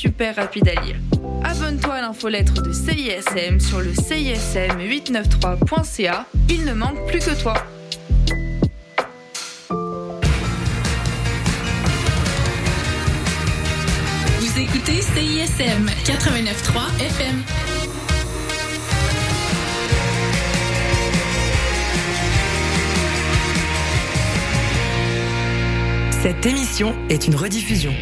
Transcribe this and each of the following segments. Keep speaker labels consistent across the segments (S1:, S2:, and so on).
S1: super rapide à lire. Abonne-toi à l'infolettre de CISM sur le CISM893.ca. Il ne manque plus que toi.
S2: Vous écoutez CISM 89.3 FM.
S3: Cette émission est une rediffusion.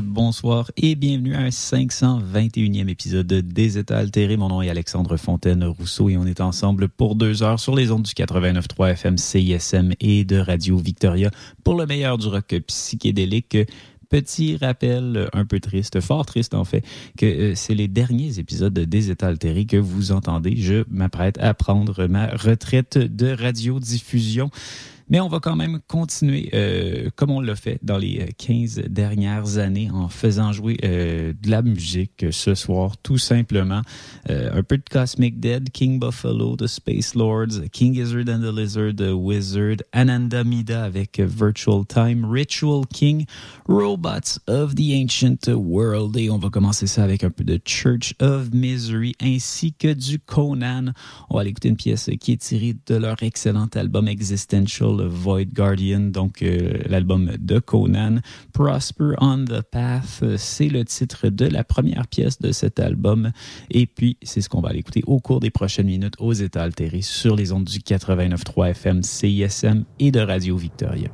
S4: Bonsoir et bienvenue à un 521e épisode des États altérés. Mon nom est Alexandre Fontaine-Rousseau et on est ensemble pour deux heures sur les ondes du 89.3 FM CISM et de Radio Victoria pour le meilleur du rock psychédélique. Petit rappel un peu triste, fort triste en fait, que euh, c'est les derniers épisodes des États altérés que vous entendez. Je m'apprête à prendre ma retraite de radiodiffusion. Mais on va quand même continuer euh, comme on l'a fait dans les 15 dernières années en faisant jouer euh, de la musique ce soir, tout simplement. Euh, un peu de Cosmic Dead, King Buffalo, The Space Lords, King Gizzard and the Lizard, The Wizard, Ananda Mida avec Virtual Time, Ritual King, Robots of the Ancient World. Et on va commencer ça avec un peu de Church of Misery ainsi que du Conan. On va aller écouter une pièce qui est tirée de leur excellent album Existential Void Guardian, donc euh, l'album de Conan. Prosper on the Path, c'est le titre de la première pièce de cet album. Et puis, c'est ce qu'on va aller écouter au cours des prochaines minutes aux États altérés sur les ondes du 89.3 FM CISM et de Radio Victoria.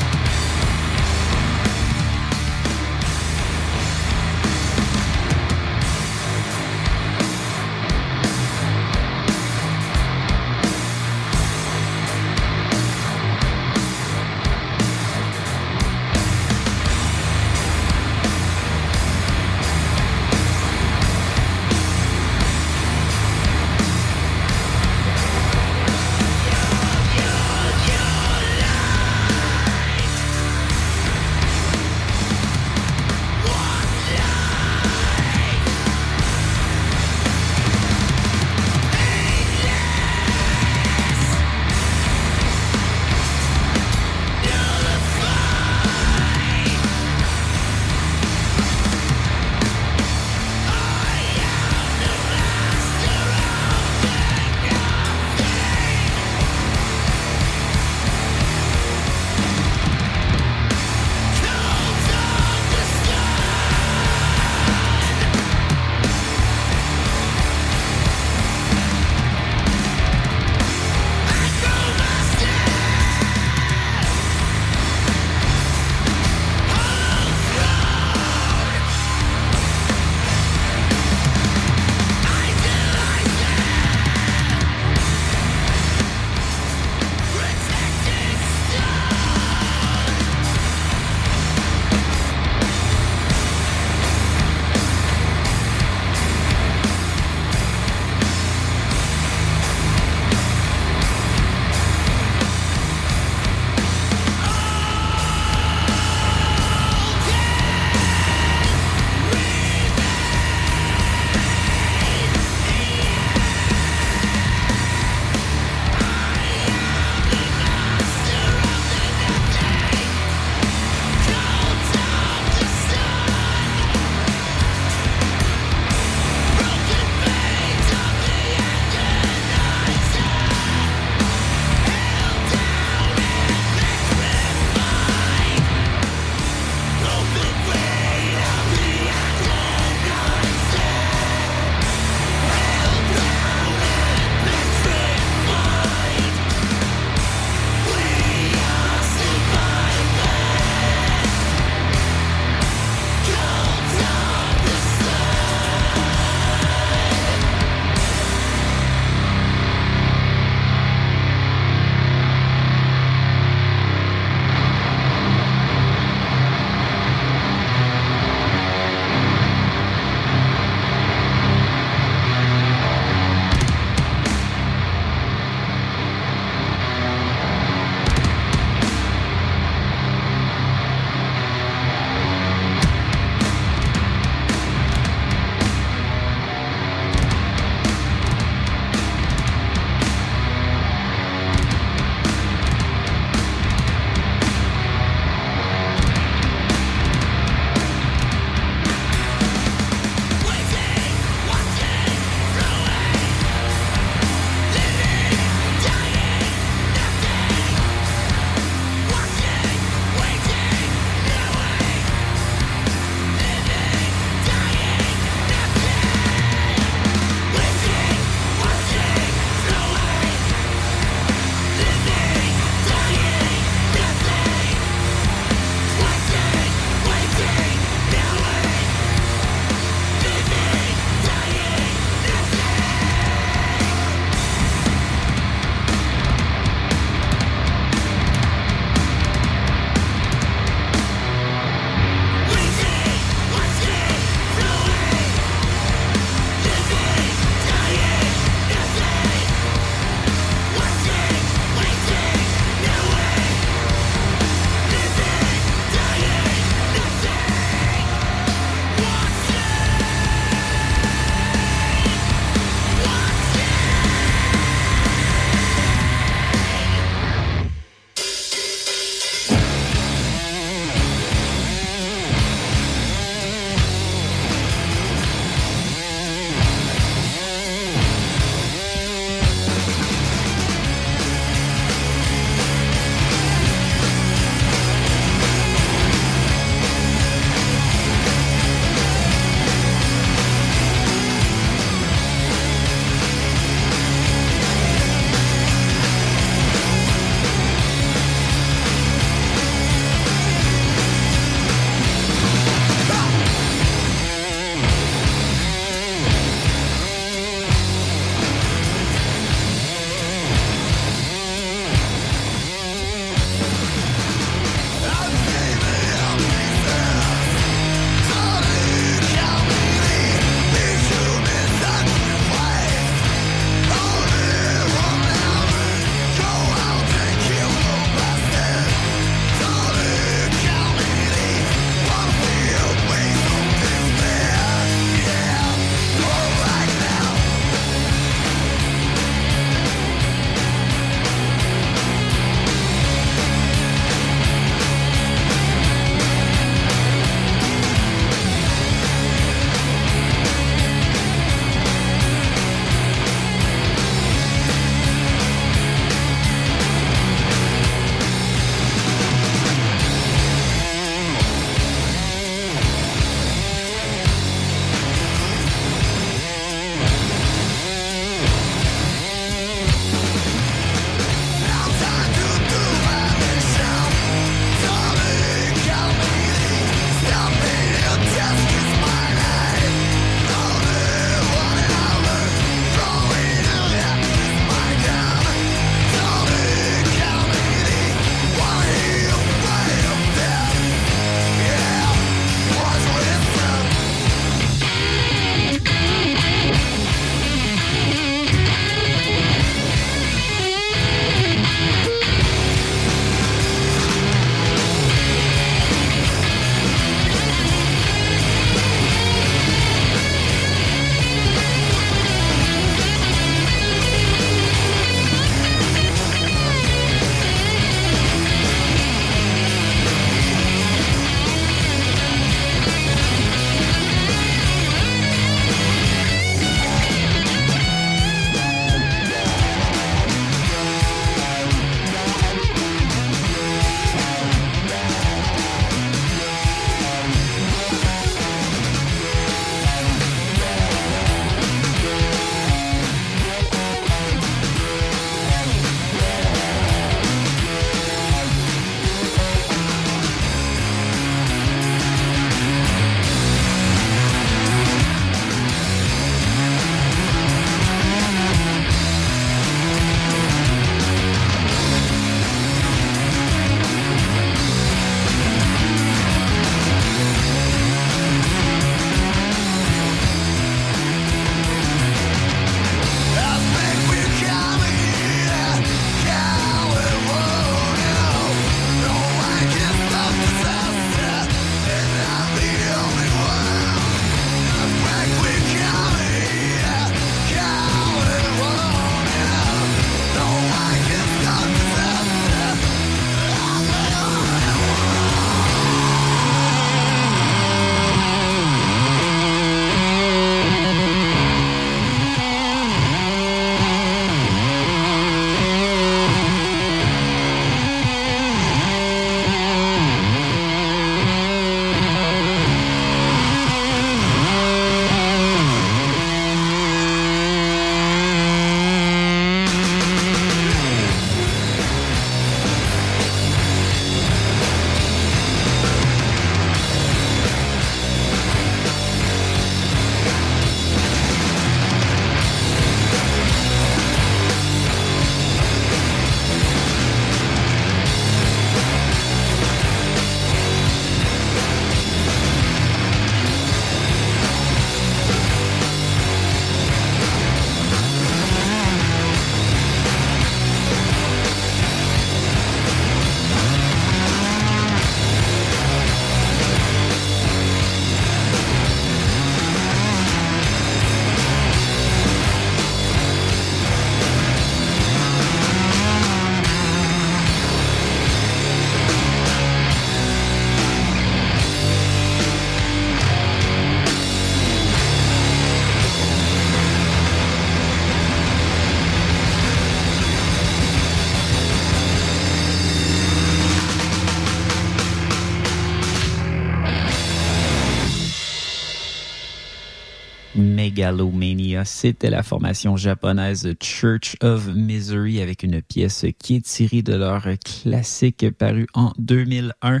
S4: C'était la formation japonaise Church of Misery avec une pièce qui est tirée de leur classique paru en 2001.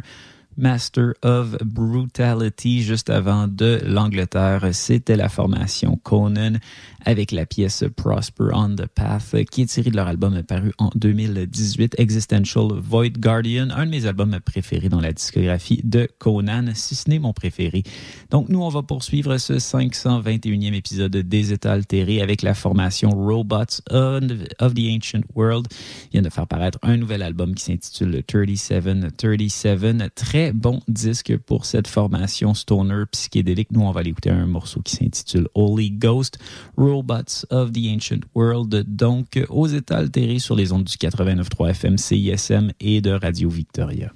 S4: Master of Brutality juste avant de l'Angleterre. C'était la formation Conan avec la pièce Prosper on the Path qui est tirée de leur album paru en 2018, Existential Void Guardian, un de mes albums préférés dans la discographie de Conan, si ce n'est mon préféré. Donc nous, on va poursuivre ce 521e épisode des États altérés avec la formation Robots of the Ancient World. Il vient de faire paraître un nouvel album qui s'intitule 3737, très bon disque pour cette formation stoner psychédélique. Nous, on va aller écouter un morceau qui s'intitule Holy Ghost, of the Ancient World, donc aux états altérés sur les ondes du 89.3 FM CISM et de Radio Victoria.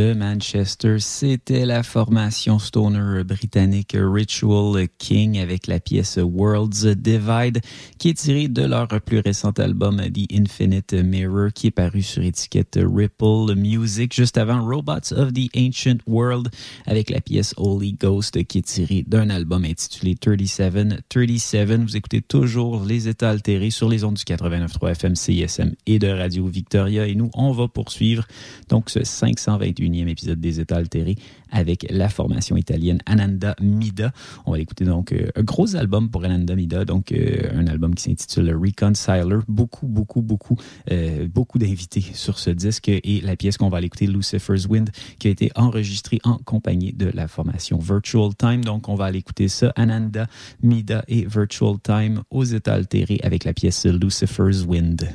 S4: Manchester. C'était la formation stoner britannique Ritual King avec la pièce Worlds Divide qui est tirée de leur plus récent album The Infinite Mirror qui est paru sur étiquette Ripple Music juste avant Robots of the Ancient World avec la pièce Holy Ghost qui est tirée d'un album intitulé 3737. Vous écoutez toujours les états altérés sur les ondes du 89.3 FM CISM et de Radio Victoria et nous on va poursuivre donc ce 528 21e épisode des États altérés avec la formation italienne Ananda Mida. On va écouter donc euh, un gros album pour Ananda Mida, donc euh, un album qui s'intitule Reconciler. Beaucoup, beaucoup, beaucoup, euh, beaucoup d'invités sur ce disque et la pièce qu'on va aller écouter, Lucifer's Wind, qui a été enregistrée en compagnie de la formation Virtual Time. Donc on va aller écouter ça, Ananda Mida et Virtual Time aux États altérés avec la pièce Lucifer's Wind.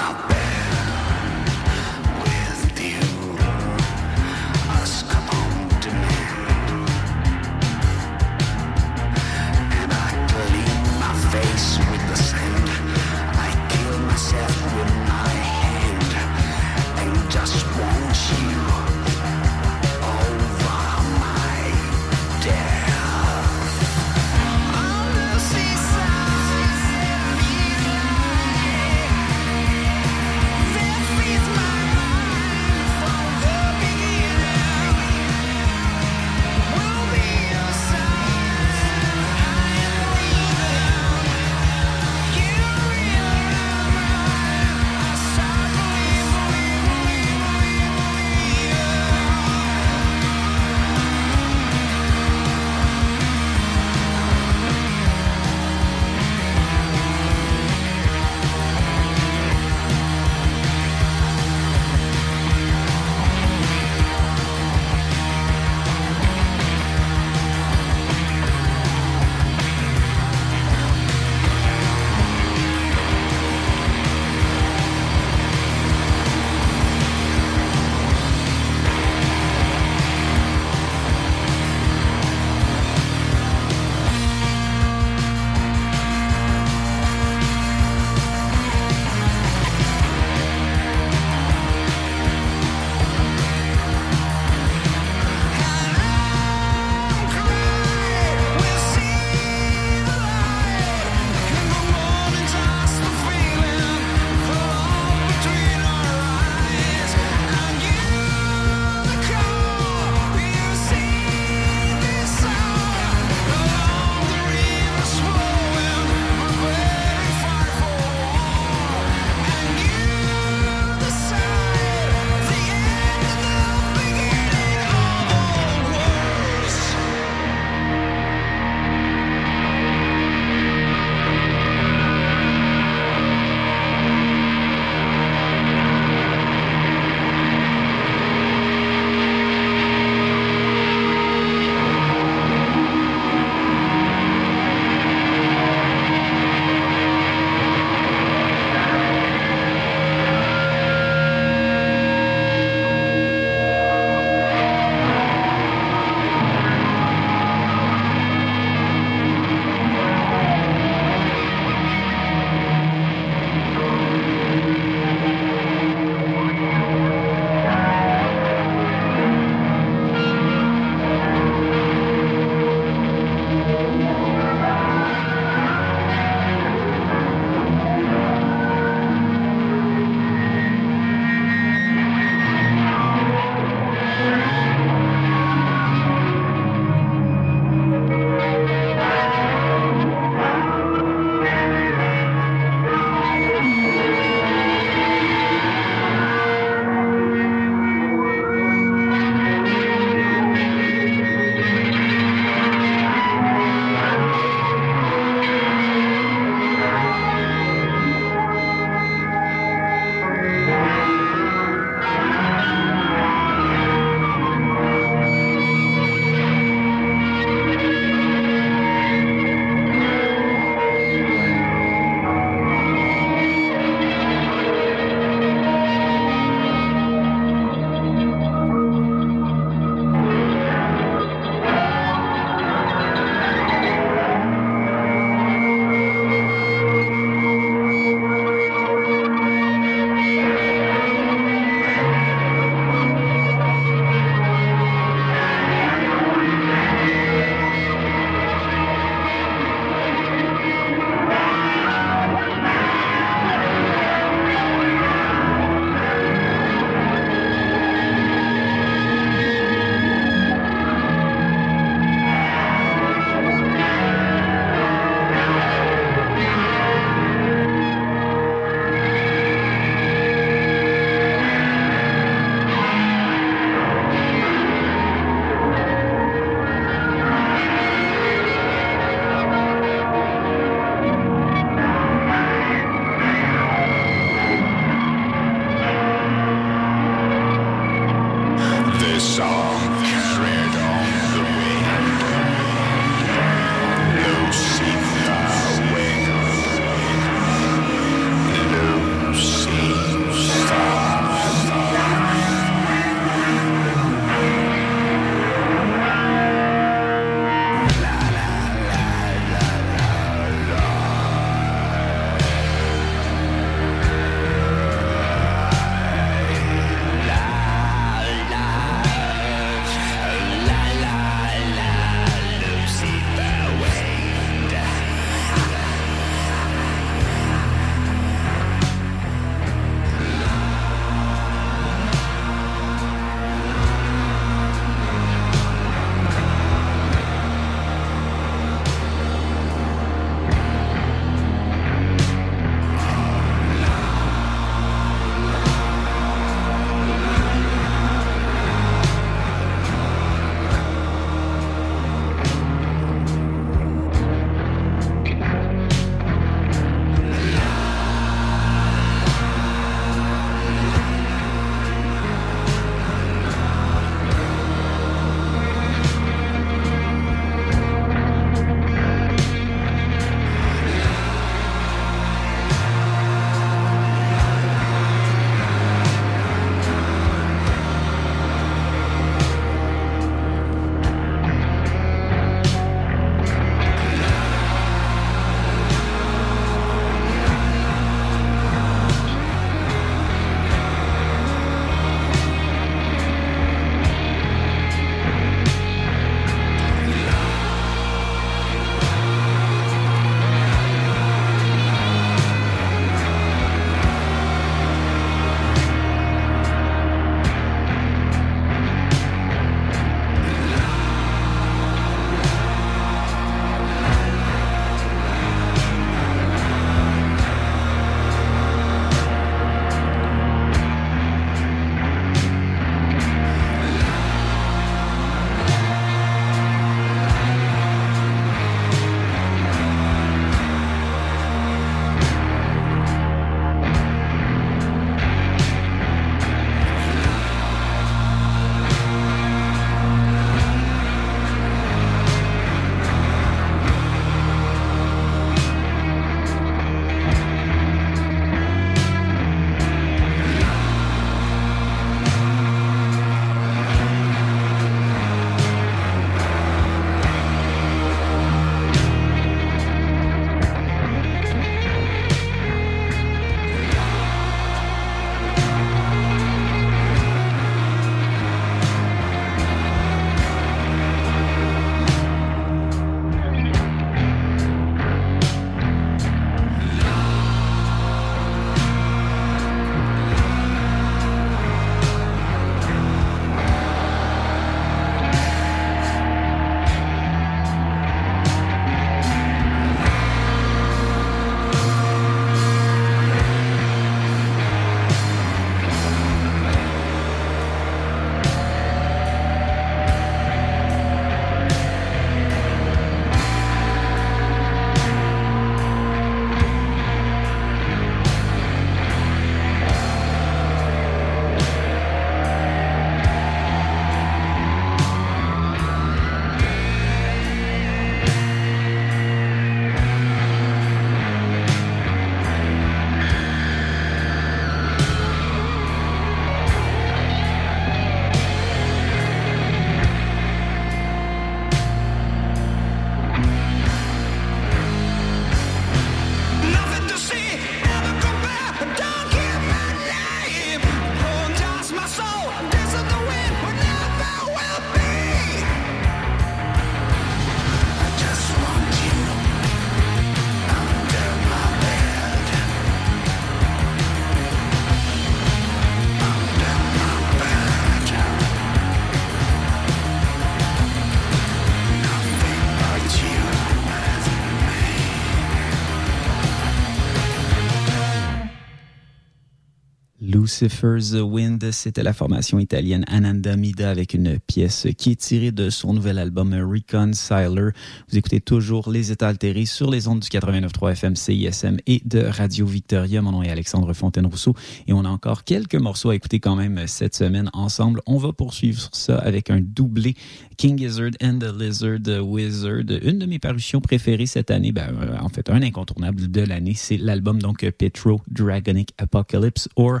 S4: Wind, c'était la formation italienne Ananda Mida avec une pièce qui est tirée de son nouvel album Reconciler. Vous écoutez toujours Les États altérés sur les ondes du 89.3 FM CISM et de Radio Victoria. Mon nom est Alexandre Fontaine-Rousseau et on a encore quelques morceaux à écouter quand même cette semaine ensemble. On va poursuivre ça avec un doublé King Gizzard and the Lizard Wizard. Une de mes parutions préférées cette année, ben, euh, en fait un incontournable de l'année, c'est l'album donc Petro Dragonic Apocalypse or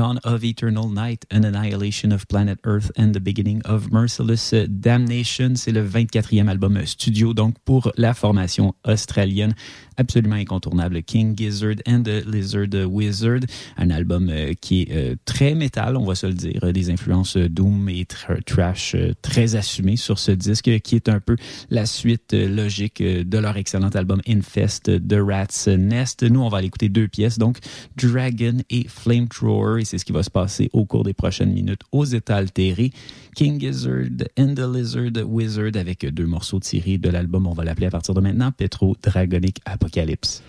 S4: Dawn of Eternal Night, An Annihilation of Planet Earth and the Beginning of Merciless Damnation. C'est le 24e album studio donc pour la formation australienne absolument incontournable, King Gizzard and the Lizard Wizard, un album euh, qui est euh, très métal, on va se le dire, des influences doom et trash très assumées sur ce disque, qui est un peu la suite logique de leur excellent album Infest The Rat's Nest. Nous, on va aller écouter deux pièces, donc Dragon et Flamethrower, et c'est ce qui va se passer au cours des prochaines minutes aux états altérés. King Gizzard and the Lizard Wizard avec deux morceaux tirés de l'album, on va l'appeler à partir de maintenant, Petro Dragonic Apocalypse.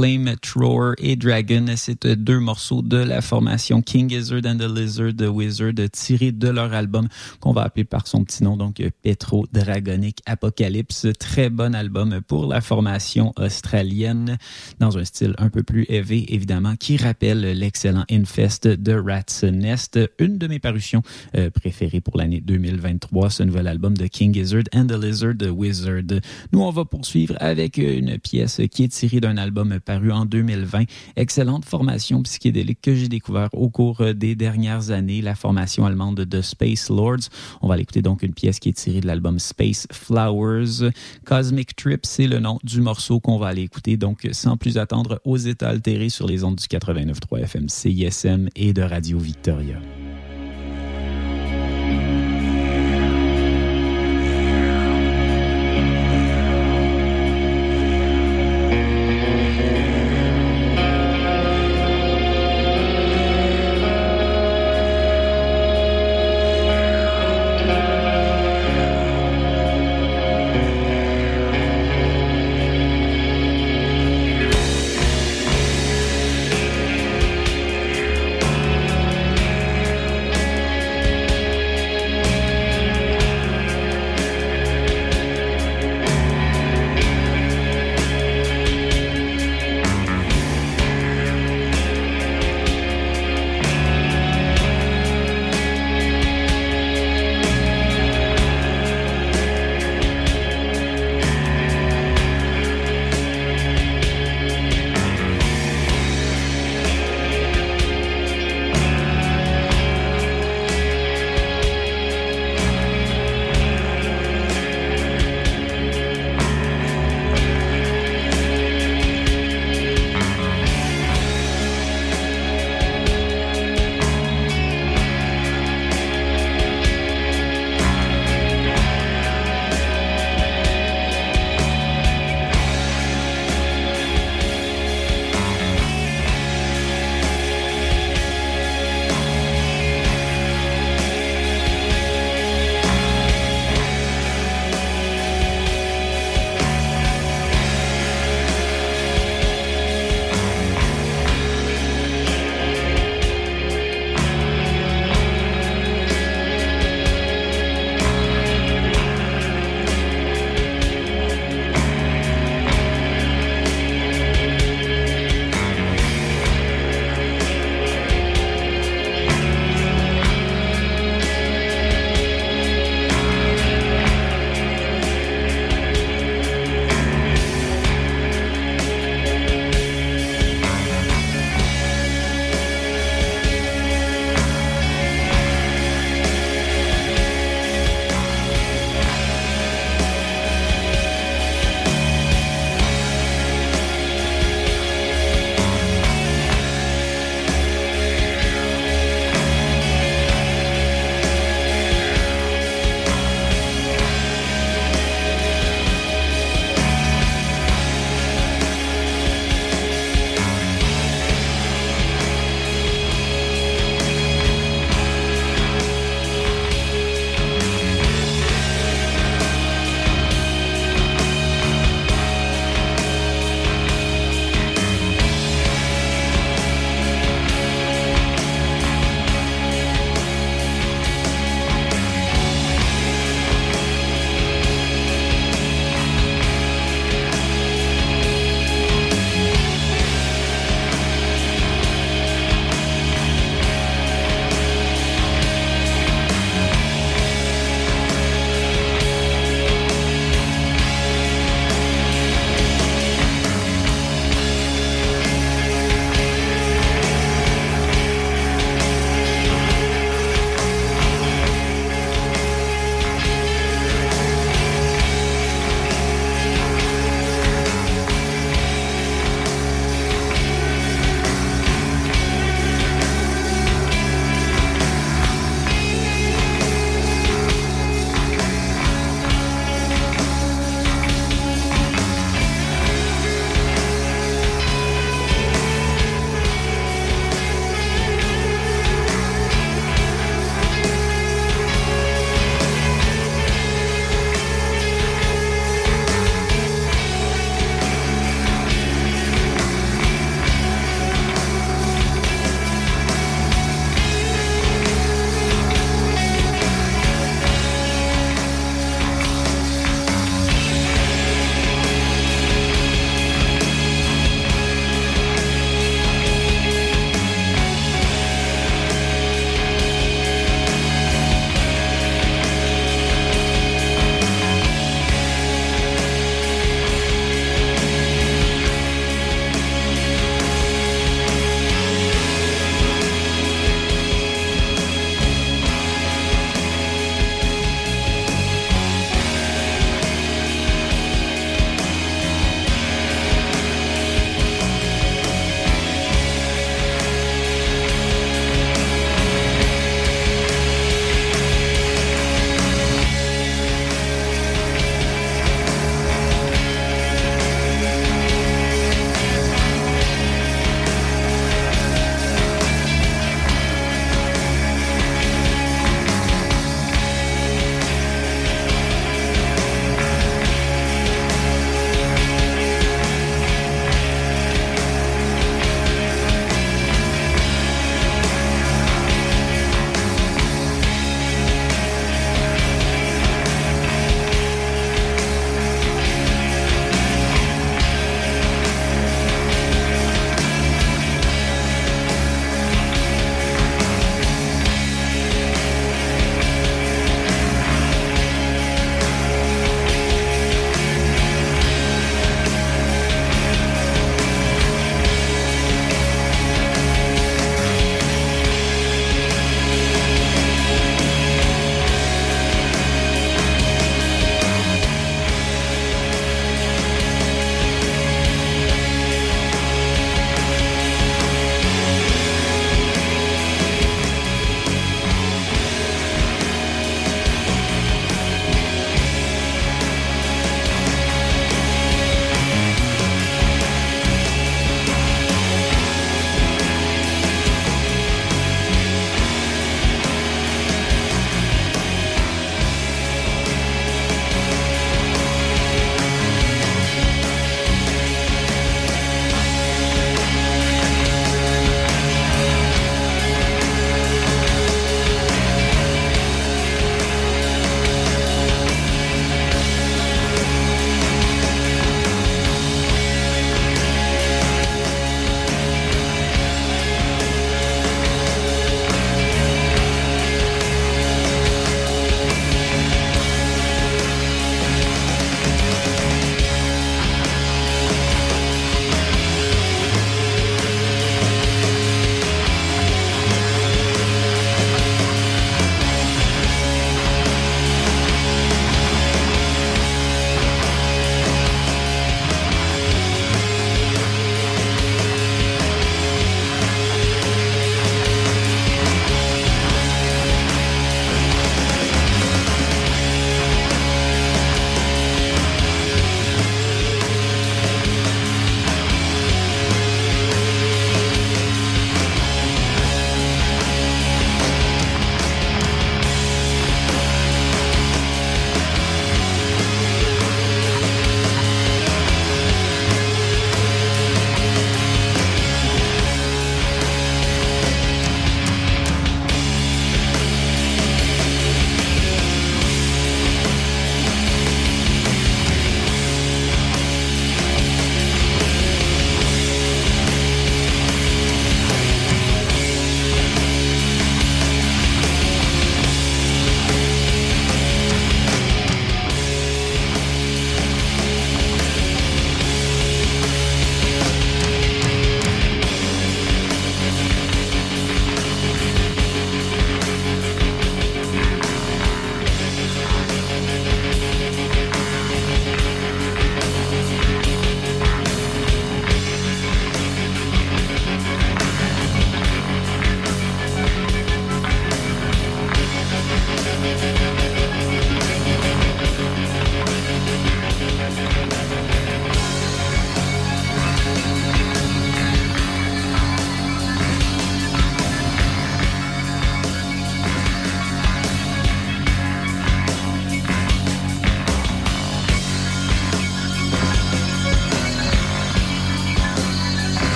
S5: claim it.
S4: Flamethrower et Dragon. C'est deux morceaux de la formation King Gizzard and the Lizard the Wizard tirés de leur album qu'on va appeler par son petit nom, donc Petro Dragonic Apocalypse. Très bon album pour la formation australienne dans un style un peu plus heavy, évidemment, qui rappelle l'excellent Infest de Rat's Nest, une de mes parutions euh, préférées pour l'année 2023, ce nouvel album de King Gizzard and the Lizard the Wizard. Nous, on va poursuivre avec une pièce qui est tirée d'un album paru en 2020. Excellente formation psychédélique que j'ai découvert au cours des dernières années, la formation allemande de Space Lords. On va l'écouter donc une pièce qui est tirée de l'album Space Flowers. Cosmic Trip, c'est le nom du morceau qu'on va aller écouter. Donc, sans plus attendre, aux états altérés sur les ondes du 89.3 FM CISM et de Radio Victoria.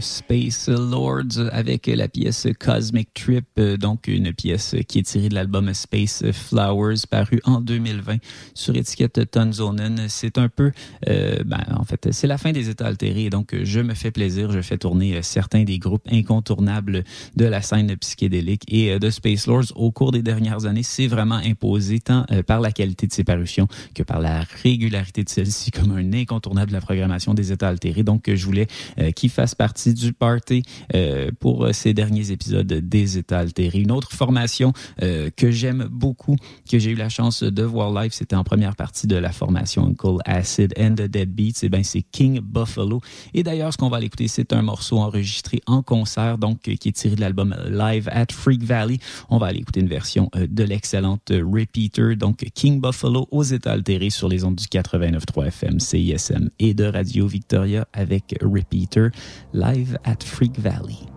S4: Space Lords avec la pièce Cosmic Trip, euh, donc une pièce qui est tirée de l'album Space Flowers paru en 2020 sur étiquette Tonzonen. C'est un peu, euh, ben, en fait, c'est la fin des états altérés, donc je me fais plaisir, je fais tourner certains des groupes incontournables de la scène psychédélique et de Space Lords au cours des dernières années, c'est vraiment imposé tant par la qualité de ses parutions que par la régularité de celle-ci comme un incontournable de la programmation des états altérés. Donc, je voulais qu'il fasse partie du party euh, pour euh, ces derniers épisodes des États altérés. Une autre formation euh, que j'aime beaucoup, que j'ai eu la chance de voir live, c'était en première partie de la formation Uncle Acid and the Dead. Et eh ben c'est King Buffalo. Et d'ailleurs, ce qu'on va l'écouter, c'est un morceau enregistré en concert, donc qui est tiré de l'album Live at Freak Valley. On va aller écouter une version de l'excellente Repeater, donc King Buffalo aux États altérés sur les ondes du 89.3 FM, CISM et de Radio Victoria avec Repeater live at Freak Valley.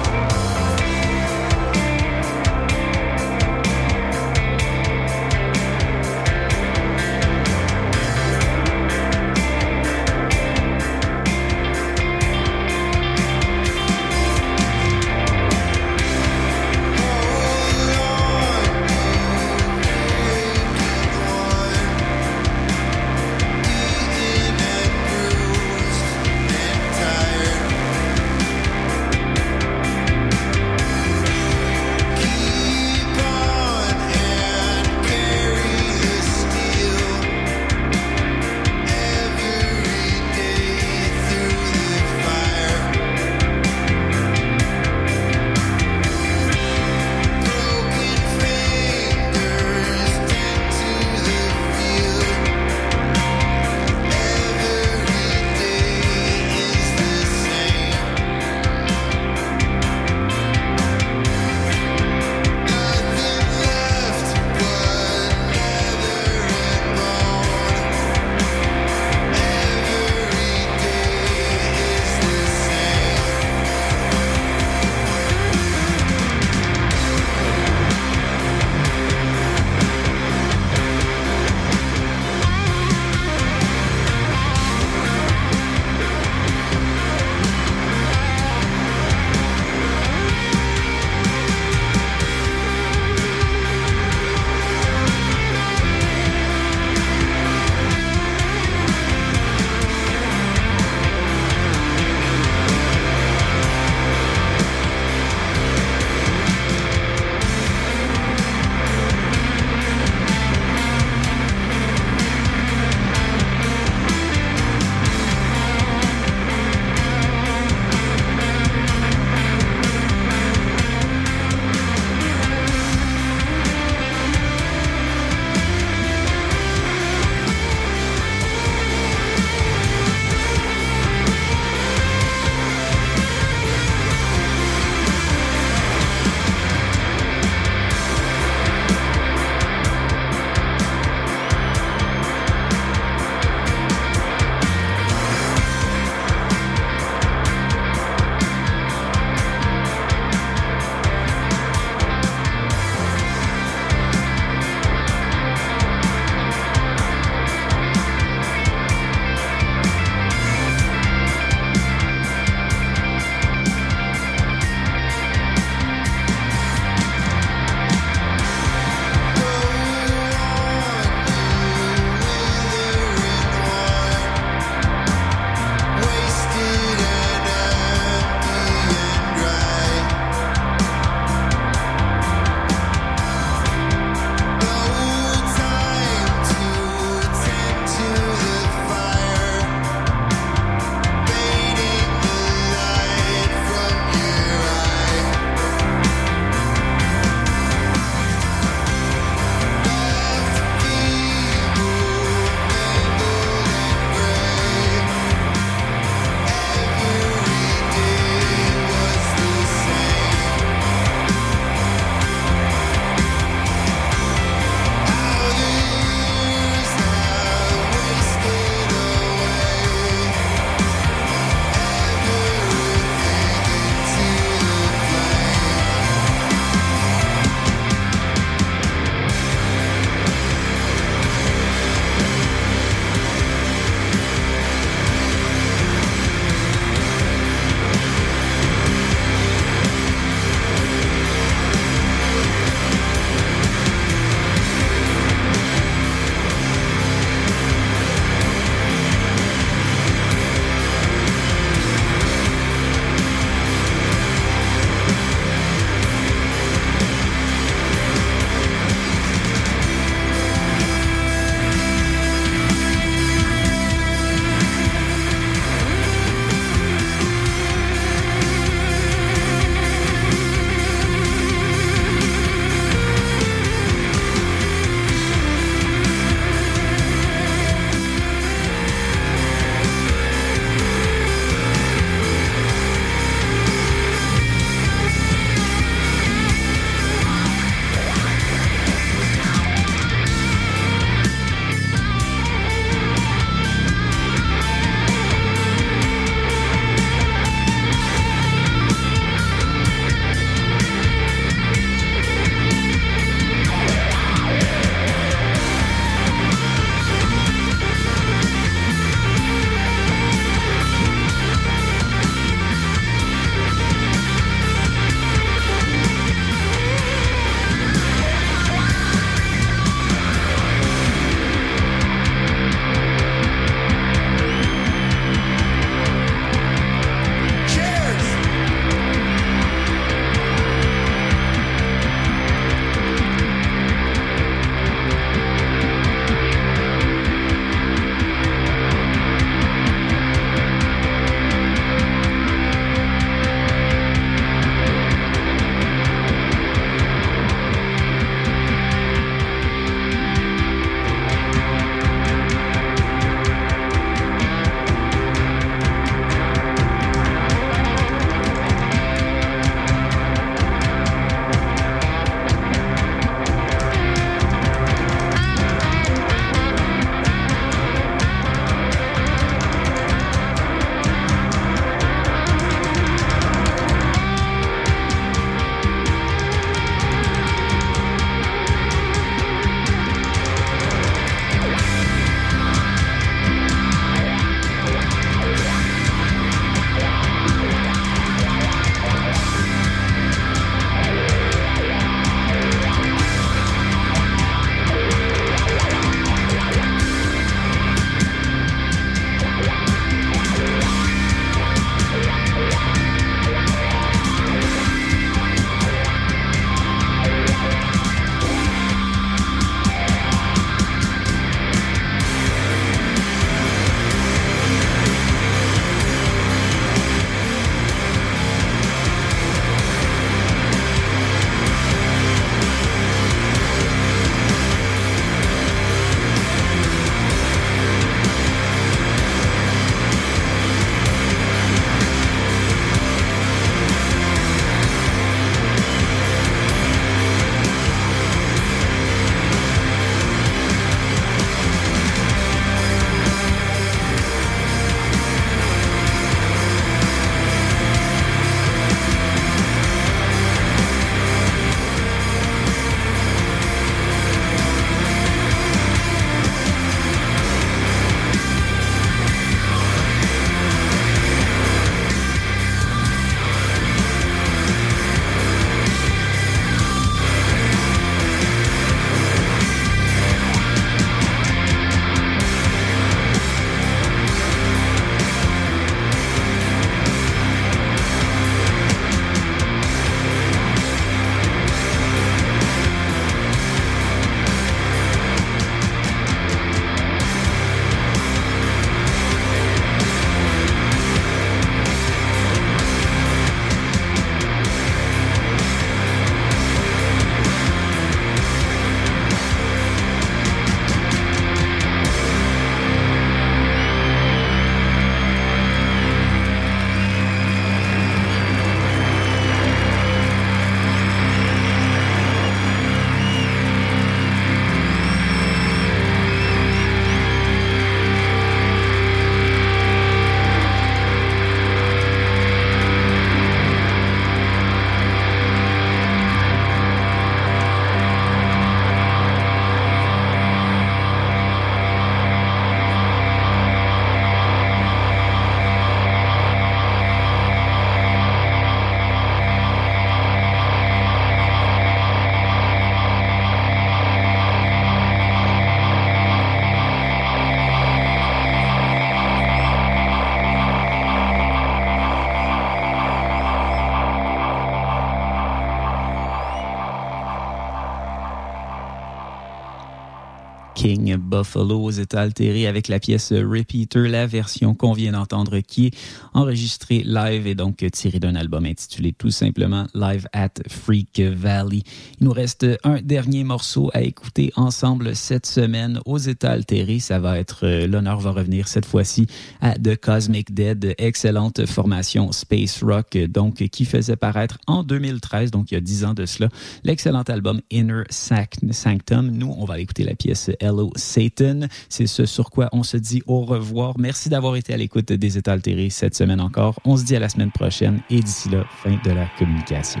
S4: King Buffalo états altérés avec la pièce Repeater, la version qu'on vient d'entendre qui est enregistrée live et donc tirée d'un album intitulé tout simplement Live at Freak Valley. Il nous reste un dernier morceau à écouter ensemble cette semaine aux états altérés. Ça va être, euh, l'honneur va revenir cette fois-ci à The Cosmic Dead, excellente formation space rock, donc qui faisait paraître en 2013, donc il y a dix ans de cela, l'excellent album Inner Sanctum. Nous, on va écouter la pièce Hello Satan. C'est ce sur quoi on se dit au revoir. Merci d'avoir été à l'écoute des États altérés cette semaine encore. On se dit à la semaine prochaine et d'ici là, fin de la communication.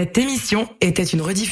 S3: Cette émission était une rediffusion.